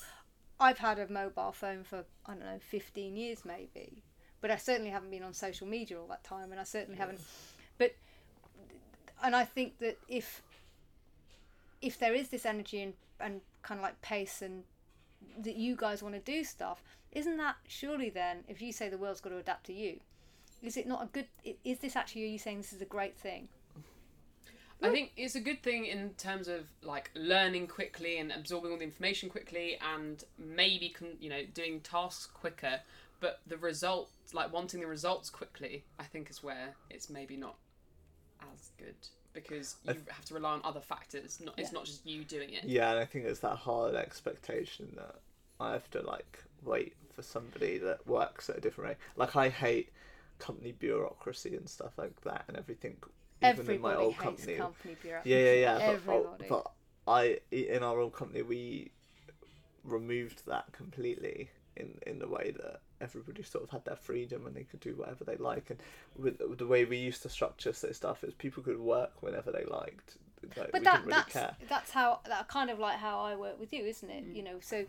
I've had a mobile phone for I don't know, fifteen years maybe, but I certainly haven't been on social media all that time, and I certainly haven't. But and I think that if if there is this energy and and kind of like pace and that you guys want to do stuff, isn't that surely then if you say the world's got to adapt to you? Is it not a good? Is this actually? Are you saying this is a great thing? I think it's a good thing in terms of like learning quickly and absorbing all the information quickly and maybe con- you know doing tasks quicker. But the result, like wanting the results quickly, I think is where it's maybe not as good because you have to rely on other factors. Not it's not just you doing it. Yeah, and I think it's that hard expectation that I have to like wait for somebody that works at a different rate. Like I hate company bureaucracy and stuff like that and everything. Even Everybody in my old hates company, company bureaucracy. Yeah, yeah, yeah. But, oh, but I, in our old company, we removed that completely in in the way that everybody sort of had their freedom and they could do whatever they like. And with, with the way we used to structure so stuff is people could work whenever they liked. Like, but that really that's care. that's how that kind of like how I work with you, isn't it? Mm. You know, so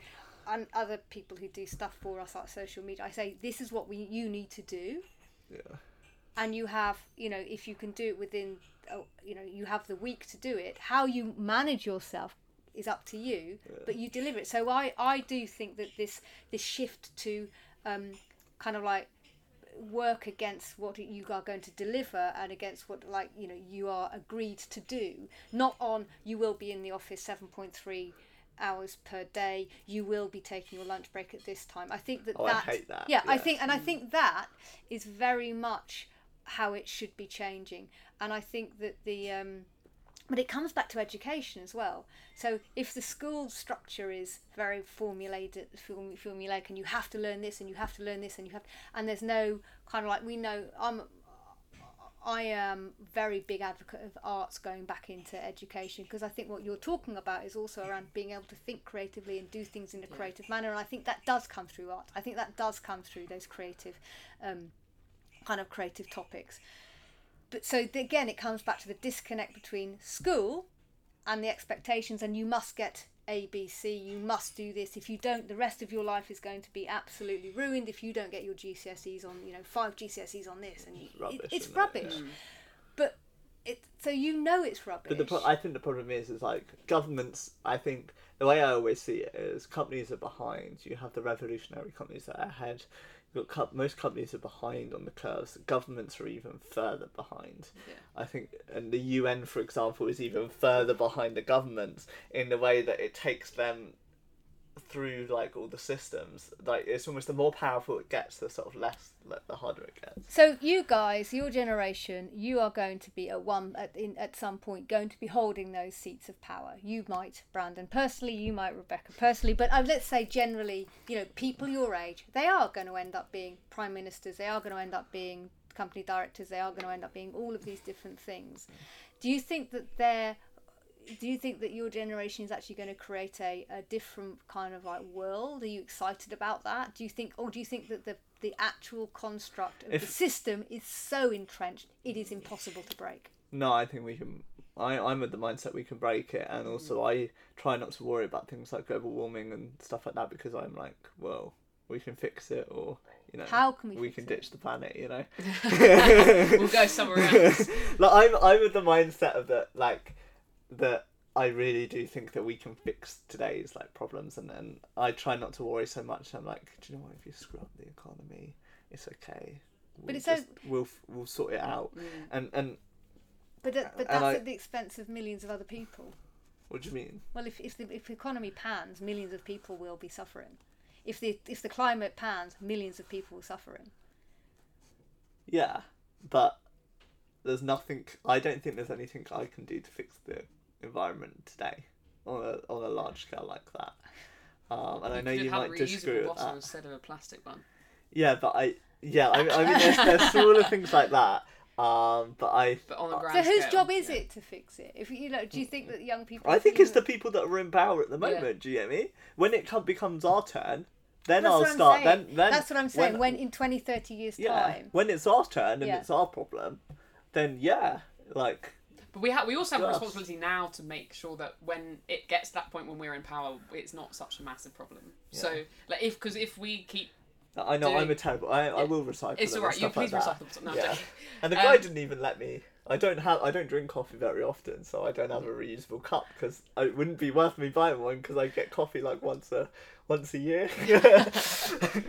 and other people who do stuff for us like social media, I say this is what we you need to do, Yeah. and you have you know if you can do it within oh, you know you have the week to do it. How you manage yourself is up to you, but you deliver it. So I I do think that this this shift to um, kind of like work against what you are going to deliver and against what like you know you are agreed to do. Not on you will be in the office 7.3 hours per day you will be taking your lunch break at this time. I think that Oh, that, I that. yeah, i think and i think that is very much how it should be changing. And i think that the um but it comes back to education as well. So if the school structure is very formulated, form- formulaic, and you have to learn this, and you have to learn this, and you have, and there's no kind of like we know, I'm, I am very big advocate of arts going back into education because I think what you're talking about is also around being able to think creatively and do things in a creative manner, and I think that does come through art. I think that does come through those creative, um, kind of creative topics but so again it comes back to the disconnect between school and the expectations and you must get a b c you must do this if you don't the rest of your life is going to be absolutely ruined if you don't get your gcse's on you know five gcse's on this and you, Rubbish, it, it's isn't it? rubbish but it so you know it's rubbish But the pro- I think the problem is, is like governments. I think the way I always see it is companies are behind. You have the revolutionary companies that are ahead. You've got co- most companies are behind on the curves. Governments are even further behind. Yeah. I think, and the UN, for example, is even further behind the governments in the way that it takes them through like all the systems. Like it's almost the more powerful it gets, the sort of less, like, the harder it gets. So you guys, your generation, you are going to be at one at in at some point going to be holding those seats of power. You might, Brandon personally, you might, Rebecca personally, but uh, let's say generally, you know, people your age, they are going to end up being prime ministers. They are going to end up being company directors. They are going to end up being all of these different things. Do you think that they're do you think that your generation is actually going to create a, a different kind of like world? Are you excited about that? Do you think, or do you think that the the actual construct of the system is so entrenched it is impossible to break? No, I think we can. I, I'm of the mindset we can break it, and also mm. I try not to worry about things like global warming and stuff like that because I'm like, well, we can fix it, or you know, How can we we can it? ditch the planet, you know. we'll go somewhere else. like I'm, I'm of the mindset of that, like that. I really do think that we can fix today's like problems, and then I try not to worry so much. I'm like, do you know what? If you screw up the economy, it's okay. We'll it's so- just, we'll we'll sort it out, Mm. and and But that, but that's I- at the expense of millions of other people. what do you mean? Well, if if the if the economy pans, millions of people will be suffering. If the if the climate pans, millions of people are suffering. Yeah, but there's nothing. I don't think there's anything I can do to fix the environment today on a on a large scale like that. Um, and I know you have might had a disagree reusable with that. instead of a plastic one. Yeah, but I yeah I, I mean there's, there's smaller things like that. Um, but I But on a grand So whose scale, job is yeah. it to fix it? If you know, do you think that young people? I think it's the people that are in power at the Yeah. moment. Do you get me? When it becomes our turn, then That's I'll start. saying. Then then That's what I'm saying. When, in 20, 30 years yeah time, when it's our turn and Yeah. it's our problem, then yeah like But we have we also have a responsibility now to make sure that when it gets to that point when we're in power, it's not such a massive problem. So like if because if we keep I know I'm a terrible. I, I will recycle. it's and you stuff like please recycle them. No, Yeah. And the guy Um, didn't even let me. I don't have. I don't drink coffee very often, so I don't have a reusable cup because it wouldn't be worth me buying one because I get coffee like once a once a year.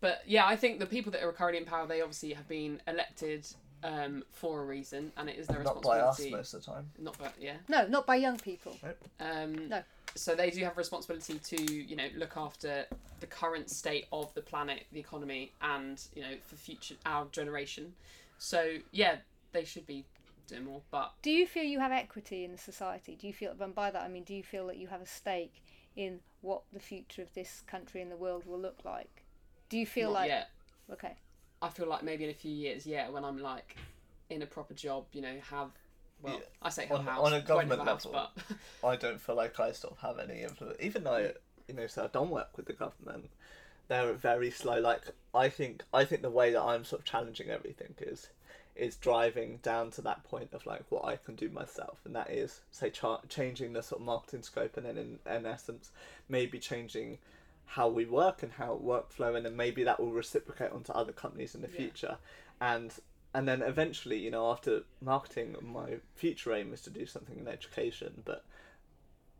But yeah, I think the people that are currently in power, they obviously have been elected um, for a reason, and it is their Not by us responsibility. most of the time. Not by yeah. no, not by young people. Um, No. So they do have a responsibility to you know look after the current state of the planet, the economy, and you know for future our generation. So yeah, they should be doing more. But Do you feel you have equity in the society? Do you feel, and by that I mean, do you feel that you have a stake in what the future of this country and the world will look like? Do you feel not like yet. okay? I feel like maybe in a few years, yeah, when I'm like in a proper job, you know, have well, Yeah. I say have On- a house, on a government house, level. but I don't feel like I sort of have any influence. Even though, you know, so I've done work with the government, they're very slow. Like I think, I think the way that I'm sort of challenging everything is, is driving down to that point of like what I can do myself, and that is say cha- changing the sort of marketing scope, and then in, in essence, maybe changing how we work and how workflow, and then maybe that will reciprocate onto other companies in the Yeah. future, and and then eventually, you know, after marketing, my future aim is to do something in education, but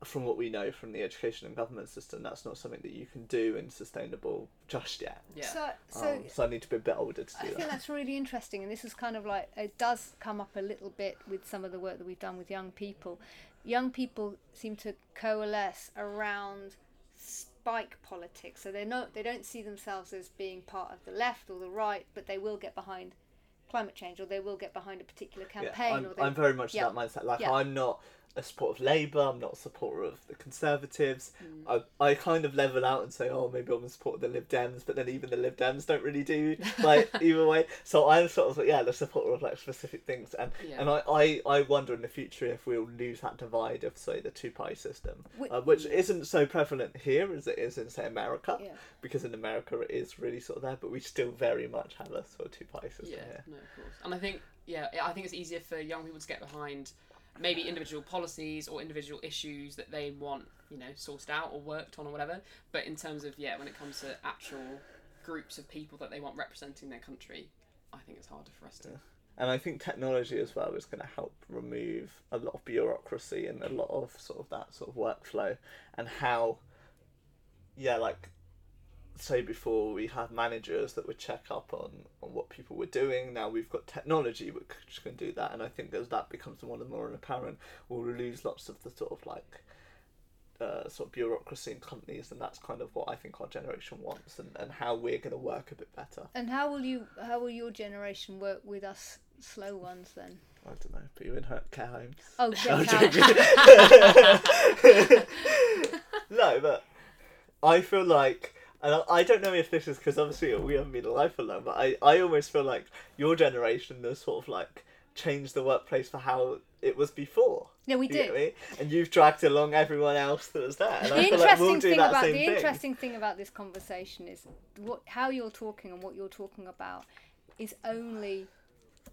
from what we know from the education and government system, that's not something that you can do in sustainable just yet. Yeah. So, so Um, so I need to be a bit older to do I do think that's really interesting, and this is kind of like it does come up a little bit with some of the work that we've done with young people. Young people seem to coalesce around spike politics, so they're not they don't see themselves as being part of the left or the right, but they will get behind climate change, or they will get behind a particular Yeah, campaign. I'm, or they, I'm very much yeah. that mindset. Like Yeah. I'm not a supporter of Labour. I'm not a supporter of the Conservatives. Mm. I, I kind of level out and say, oh, maybe I'm a supporter of the Lib Dems, but then even the Lib Dems don't really do like either way. So I'm sort of yeah, the supporter of like specific things, and Yeah. and I, I I wonder in the future if we'll lose that divide of say the two party system, Wh- uh, which isn't so prevalent here as it is in say America, Yeah. because in America it is really sort of there, but we still very much have a sort of two party system Yeah, here. no, of course. And I think, yeah, I think it's easier for young people to get behind maybe individual policies or individual issues that they want, you know, sourced out or worked on or whatever. But in terms of, yeah, when it comes to actual groups of people that they want representing their country, I think it's harder for us to. And I think technology as well is going to help remove a lot of bureaucracy and a lot of sort of that sort of workflow and how, yeah, like, say before we had managers that would check up on, on what people were doing. Now we've got technology which can do that. And I think as that becomes more and more apparent, we'll lose lots of the sort of like, uh, sort of bureaucracy in companies, and that's kind of what I think our generation wants, and, and how we're going to work a bit better. And how will you? How will your generation work with us slow ones then? I don't know, but you're in her care homes. Oh, I'm yeah, joking. no, but I feel like, and I, I don't know if this is because obviously we haven't been alive for long, but I, I almost feel like your generation has sort of like changed the workplace for how it was before. yeah, we You get did. And you've dragged along everyone else that was there. And I the feel interesting like we'll do thing that about the thing. interesting thing about this conversation is what how you're talking and what you're talking about is only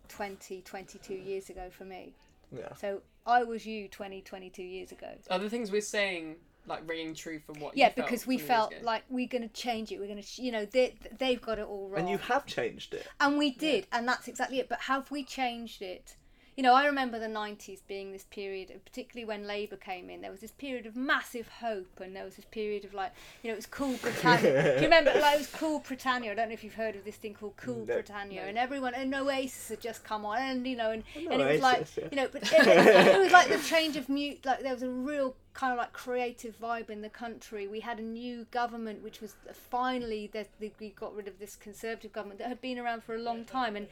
20 22 years ago for me Yeah. so i was you 20 22 years ago Are the things we're saying like ringing true from what yeah you felt because we felt like we're going to change it we're going to you know they, they've got it all wrong And you have changed it. And we did, and that's exactly it. But have we changed it? You know, I remember the 90s being this period, particularly when Labour came in, there was this period of massive hope, and there was this period of like, you know, it was Cool Britannia. Do you remember? Like, it was Cool Britannia. I don't know if you've heard of this thing called Cool No. Britannia. No. And everyone, and Oasis had just come on, and, you know, and, and it was like, yeah. you know, but it, it was like the change of mute, like, there was a real kind of like creative vibe in the country. We had a new government, which was finally that we got rid of this conservative government that had been around for a long time, and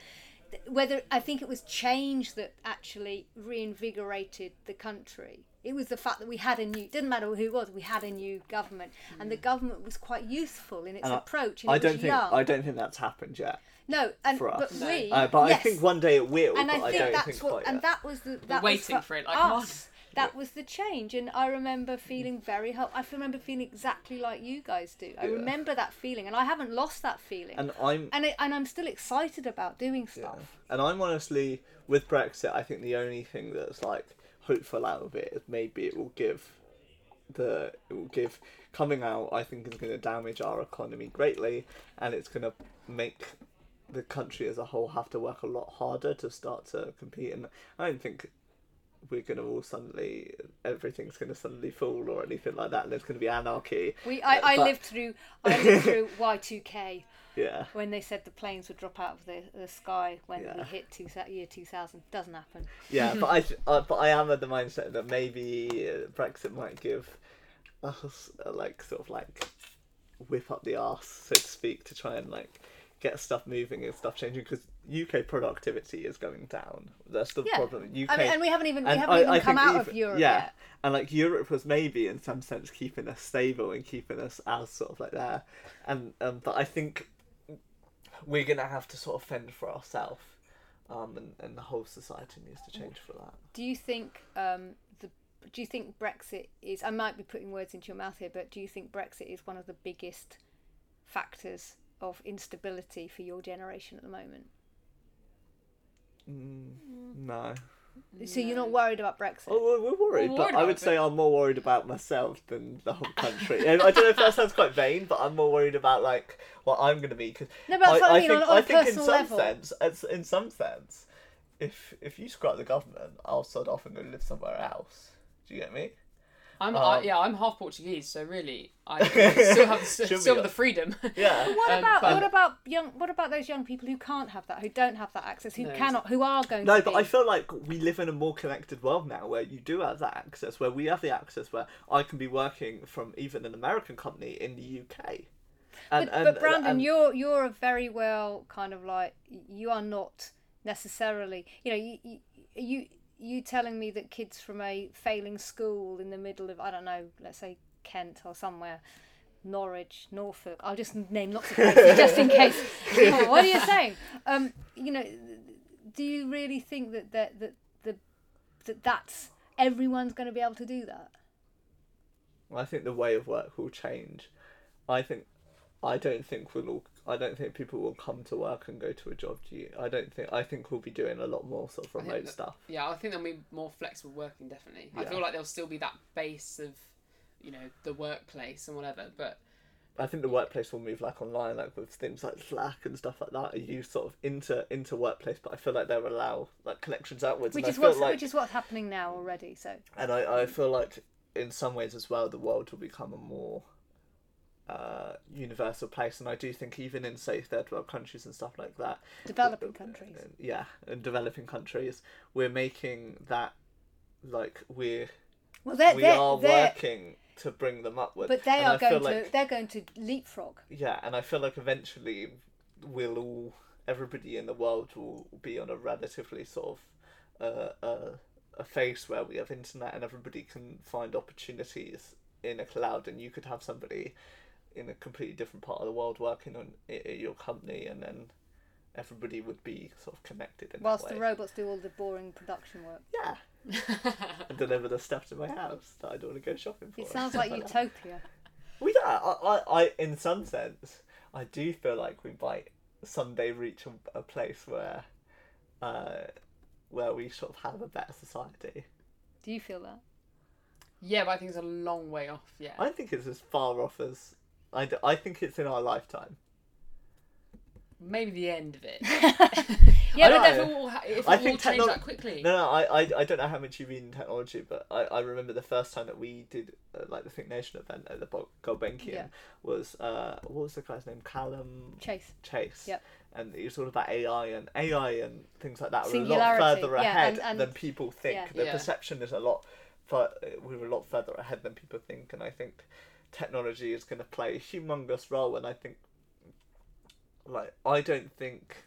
whether I think it was change that actually reinvigorated the country. It was the fact that we had a new. Didn't matter who it was. We had a new government, and the government was quite youthful in its And I- approach. And I it don't think young. I don't think that's happened yet. no, and for but us. No. we. Uh, but yes. I think one day it will. and but I I, think don't that's think what, and yet. that was the that was waiting for, for it, like, come us. That was the change, and I remember feeling very help. I remember feeling exactly like you guys do. I Yeah. remember that feeling, and I haven't lost that feeling. And I'm and I, and I'm still excited about doing Yeah. stuff. And I'm honestly with Brexit. I think the only thing that's like hopeful out of it is maybe it will give the it will give coming out. I think is going to damage our economy greatly, and it's going to make the country as a whole have to work a lot harder to start to compete. And I don't think we're going to all suddenly everything's going to suddenly fall or anything like that. And there's going to be anarchy. We I, I But- lived through I lived through Y two K Yeah. when they said the planes would drop out of the, the sky when we hit two, year two thousand. Doesn't happen. Yeah, but I, uh, but I am of the mindset that maybe uh, Brexit might give us uh, like sort of like whip up the arse, so to speak, to try and like get stuff moving and stuff changing because UK productivity is going down. That's the Yeah. problem. UK I mean, and we haven't even we haven't I- even I come out even- of Europe yeah, yet. and like Europe was maybe in some sense keeping us stable and keeping us as sort of like there, and um, but I think we're gonna have to sort of fend for ourselves, um, and, and the whole society needs to change for that. Do you think um, the do you think Brexit is? I might be putting words into your mouth here, but do you think Brexit is one of the biggest factors of instability for your generation at the moment? Mm, no. So you're not worried about Brexit? Oh, we're worried, We're but I would it. say I'm more worried about myself than the whole country. And I don't know if that sounds quite vain, but I'm more worried about like what I'm going to be. Cause No, but that's what I mean, think, on- on a I think in personal some level. sense, it's, in some sense, if if you scrap the government, I'll sod off and go live somewhere else. Do you get me? I'm Um, I, yeah, I'm half Portuguese, so really, I still have the, still have the freedom. Yeah. What Um, about but- what about young? What about those young people who can't have that, who don't have that access, who No, cannot, who are going No, to No, but be? I feel like we live in a more connected world now where you do have that access, where we have the access where I can be working from even an American company in the UK. And, but, and- but Brandon, and- you're you're a very well kind of like you are not necessarily. You know, you you. you you telling me that kids from a failing school in the middle of I don't know, let's say Kent or somewhere, Norwich, Norfolk. I'll just name lots of places just in case. what are you saying? Um, you know, do you really think that that that the that that's everyone's going to be able to do that? I think the way of work will change. I think I don't think we'll all, I don't think people will come to work and go to a job. Do you? I don't think I think we'll be doing a lot more sort of remote that- stuff. Yeah, I think there'll be more flexible working. Definitely, I feel like there'll still be that base of, you know, the workplace and whatever. But I think the workplace will move like online, like with things like Slack and stuff like that, are used sort of into into workplace. But I feel like they'll allow like connections outwards, Which and is I what's like, which is what's happening now already. So and I, I feel like in some ways as well, the world will become a more uh, universal place. And I do think even in say third world countries and stuff like that, developing countries. yeah, and developing countries, we're making that like we're Well, they're, we they're, are they're working to bring them upward. but they And are I going to like- they're going to leapfrog. Yeah, and I feel like eventually we'll all, everybody in the world will be on a relatively sort of uh, uh, a face where we have internet and everybody can find opportunities in a cloud, and you could have somebody in a completely different part of the world working on i- at your company, and then everybody would be sort of connected in Whilst that the robots do all the boring production work. yeah, and deliver the stuff to my house that I don't want to go shopping for. It sounds like utopia. We don't. I, I, I, in some sense, I do feel like we might someday reach a, a place where, uh, where we sort of have a better society. Do you feel that? yeah, but I think it's a long way off. Yeah, I think it's as far off as I, d- I think it's in our lifetime. maybe the end of it. Yeah, I don't but- know if it will, ha- if it I will think change technol- that quickly. No, no, I, I, I don't know how much you read in technology, but I, I remember the first time that we did uh, like the Think Nation event at the Bo- Gulbenkian Yeah. was uh, what was the guy's name? Calum Chace. Chace. Yep. And it was all about AI and AI and things like that. We're a lot Singularity, further yeah, ahead and- and- than people think. yeah. The Yeah. perception is a lot. Fur- we're a lot further ahead than people think, and I think technology is going to play a humongous role. And I think, like, I don't think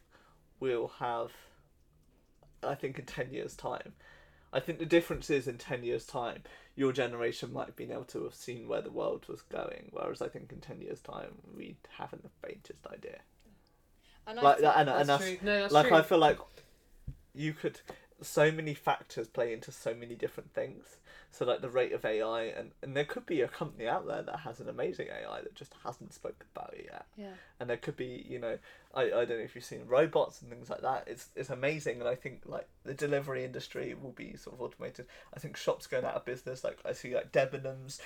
we'll have. I think in ten years' time, I think the difference is in ten years' time, your generation might have been able to have seen where the world was going, whereas I think in ten years' time we haven't the faintest idea. And Like I that, and, That's and that's. No, that's like true. I feel like you could so many factors play into so many different things. So like the rate of AI and, and there could be a company out there that has an amazing AI that just hasn't spoken about it yet. yeah. And there could be, you know, I, I don't know if you've seen robots and things like that. It's it's amazing and I think like the delivery industry will be sort of automated. I think shops going out of business, like I see like Debenhams,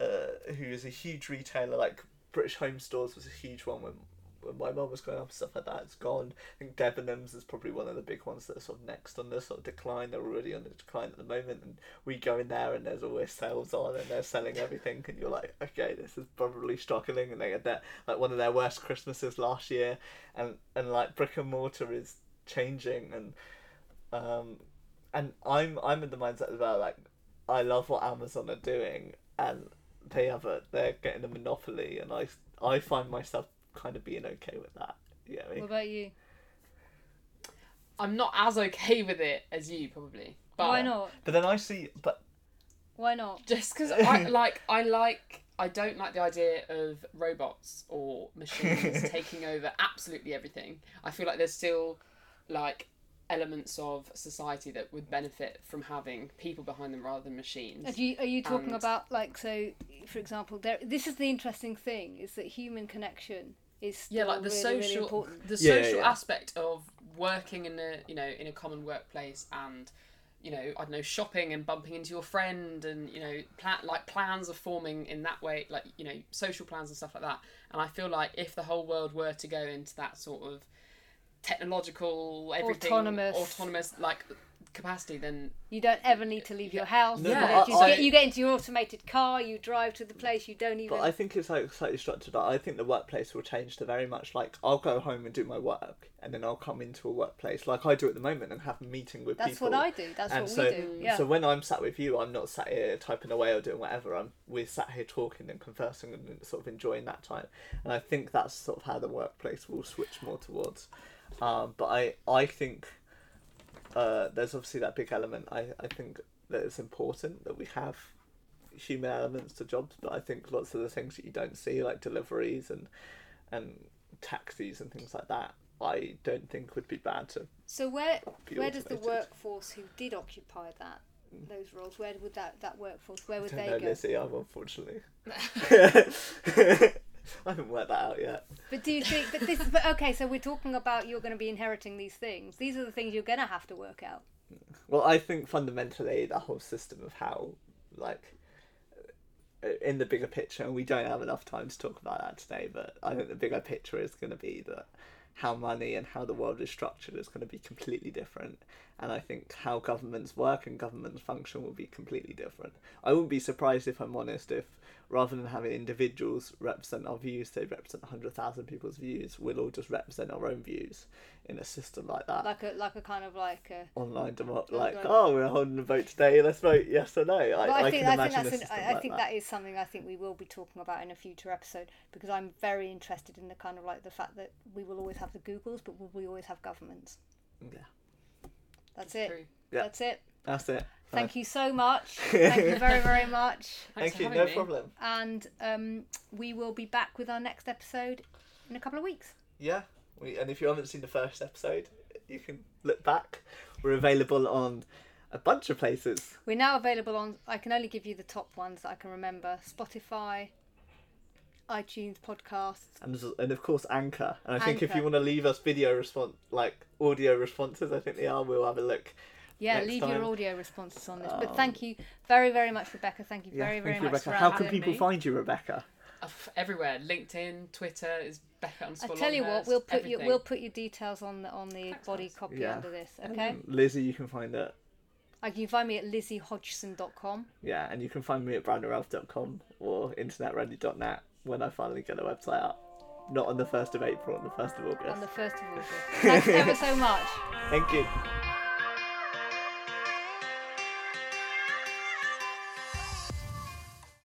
uh, who is a huge retailer, like British Home Stores was a huge one when when my mum was growing up and stuff like that, it's gone. I think Debenhams is probably one of the big ones that are sort of next on the sort of decline. They're already on the decline at the moment, and we go in there and there's always sales on, and they're selling everything, and you're like, okay, this is probably struggling. And they had that like one of their worst Christmases last year, and and like brick and mortar is changing, and um, and I'm I'm in the mindset well. Like, I love what Amazon are doing, and they have a they're getting a monopoly, and I I find myself kind of being okay with that. You know what I mean? What about you? I'm not as okay with it as you probably. But Why not? But then I see, but Why not? Just because I like, I like, I don't like the idea of robots or machines taking over absolutely everything. I feel like there's still like elements of society that would benefit from having people behind them rather than machines. Are you, are you talking And- about like so? For example, there. This is the interesting thing: is that human connection is still yeah, like the really, social, really important. the Yeah, yeah, social yeah. aspect of working in a you know in a common workplace and you know I don't know shopping and bumping into your friend and you know pla- like plans are forming in that way like you know social plans and stuff like that and I feel like if the whole world were to go into that sort of technological everything Autonomous. autonomous like capacity, then You don't ever need to leave your house. No, you, but I- you, I- get, you get into your automated car. You drive to the place. You don't even. But I think it's like slightly structured. Like, I think the workplace will change to very much like I'll go home and do my work, and then I'll come into a workplace like I do at the moment and have a meeting with That's people. That's what I do. That's and what so, we do. Yeah. so when I'm sat with you, I'm not sat here typing away or doing whatever. I'm we're sat here talking and conversing and sort of enjoying that time. And I think that's sort of how the workplace will switch more towards. Um, but I I think uh, there's obviously that big element. I I think that it's important that we have human elements to jobs, but I think lots of the things that you don't see, like deliveries and and taxis and things like that, I don't think would be bad to So where where does the workforce who did occupy that those roles where would that that workforce where I would don't they know, go? Lizzie, I've unfortunately. I haven't worked that out yet. But do you think? But this. But okay, so we're talking about you're going to be inheriting these things. These are the things you're going to have to work out. Well, I think fundamentally the whole system of how, like, uh, in the bigger picture, and we don't have enough time to talk about that today, but I think the bigger picture is going to be that how money and how the world is structured is going to be completely different. And I think how governments work and governments function will be completely different. I wouldn't be surprised if I'm honest if rather than having individuals represent our views, they represent 100,000 people's views, we'll all just represent our own views in a system like that Like a like a kind of like a. online demo- like oh we're holding a vote today let's vote yes or no I, I, I, think can I think that's an, I, I like think that. that is something I think we will be talking about in a future episode because I'm very interested in the kind of like the fact that we will always have the Googles, but will we always have governments? yeah That's it. True. Yeah. That's it. that's it Thank you so much. Thank you very very much. Thank you no me. problem And um, we will be back with our next episode in a couple of weeks. yeah we, and if you haven't seen the first episode you can look back we're available on a bunch of places We're now available on. I can only give you the top ones that I can remember: Spotify, iTunes podcasts. and, and of course anchor and i think if you want to leave us video response like audio responses i think they are we'll have a look Yeah, Next leave time. your audio responses on this. But Um, thank you very, very much, Rebecca. Thank you yeah very, very you much rebecca for how can people me. find you rebecca Uh, everywhere. LinkedIn, Twitter is Becca I underscore tell you what, we'll put you we'll put your details on the on the Thanks, body Alice. copy Yeah. under this. Okay. then Lizzie you can find it Uh, you can find me at lizziehodgson.com. Yeah, and you can find me at brandonrelph.com or internetready.net when I finally get the website up. Not on the 1st of April, on the 1st of August. on the first of August. Thanks ever so much. Thank you.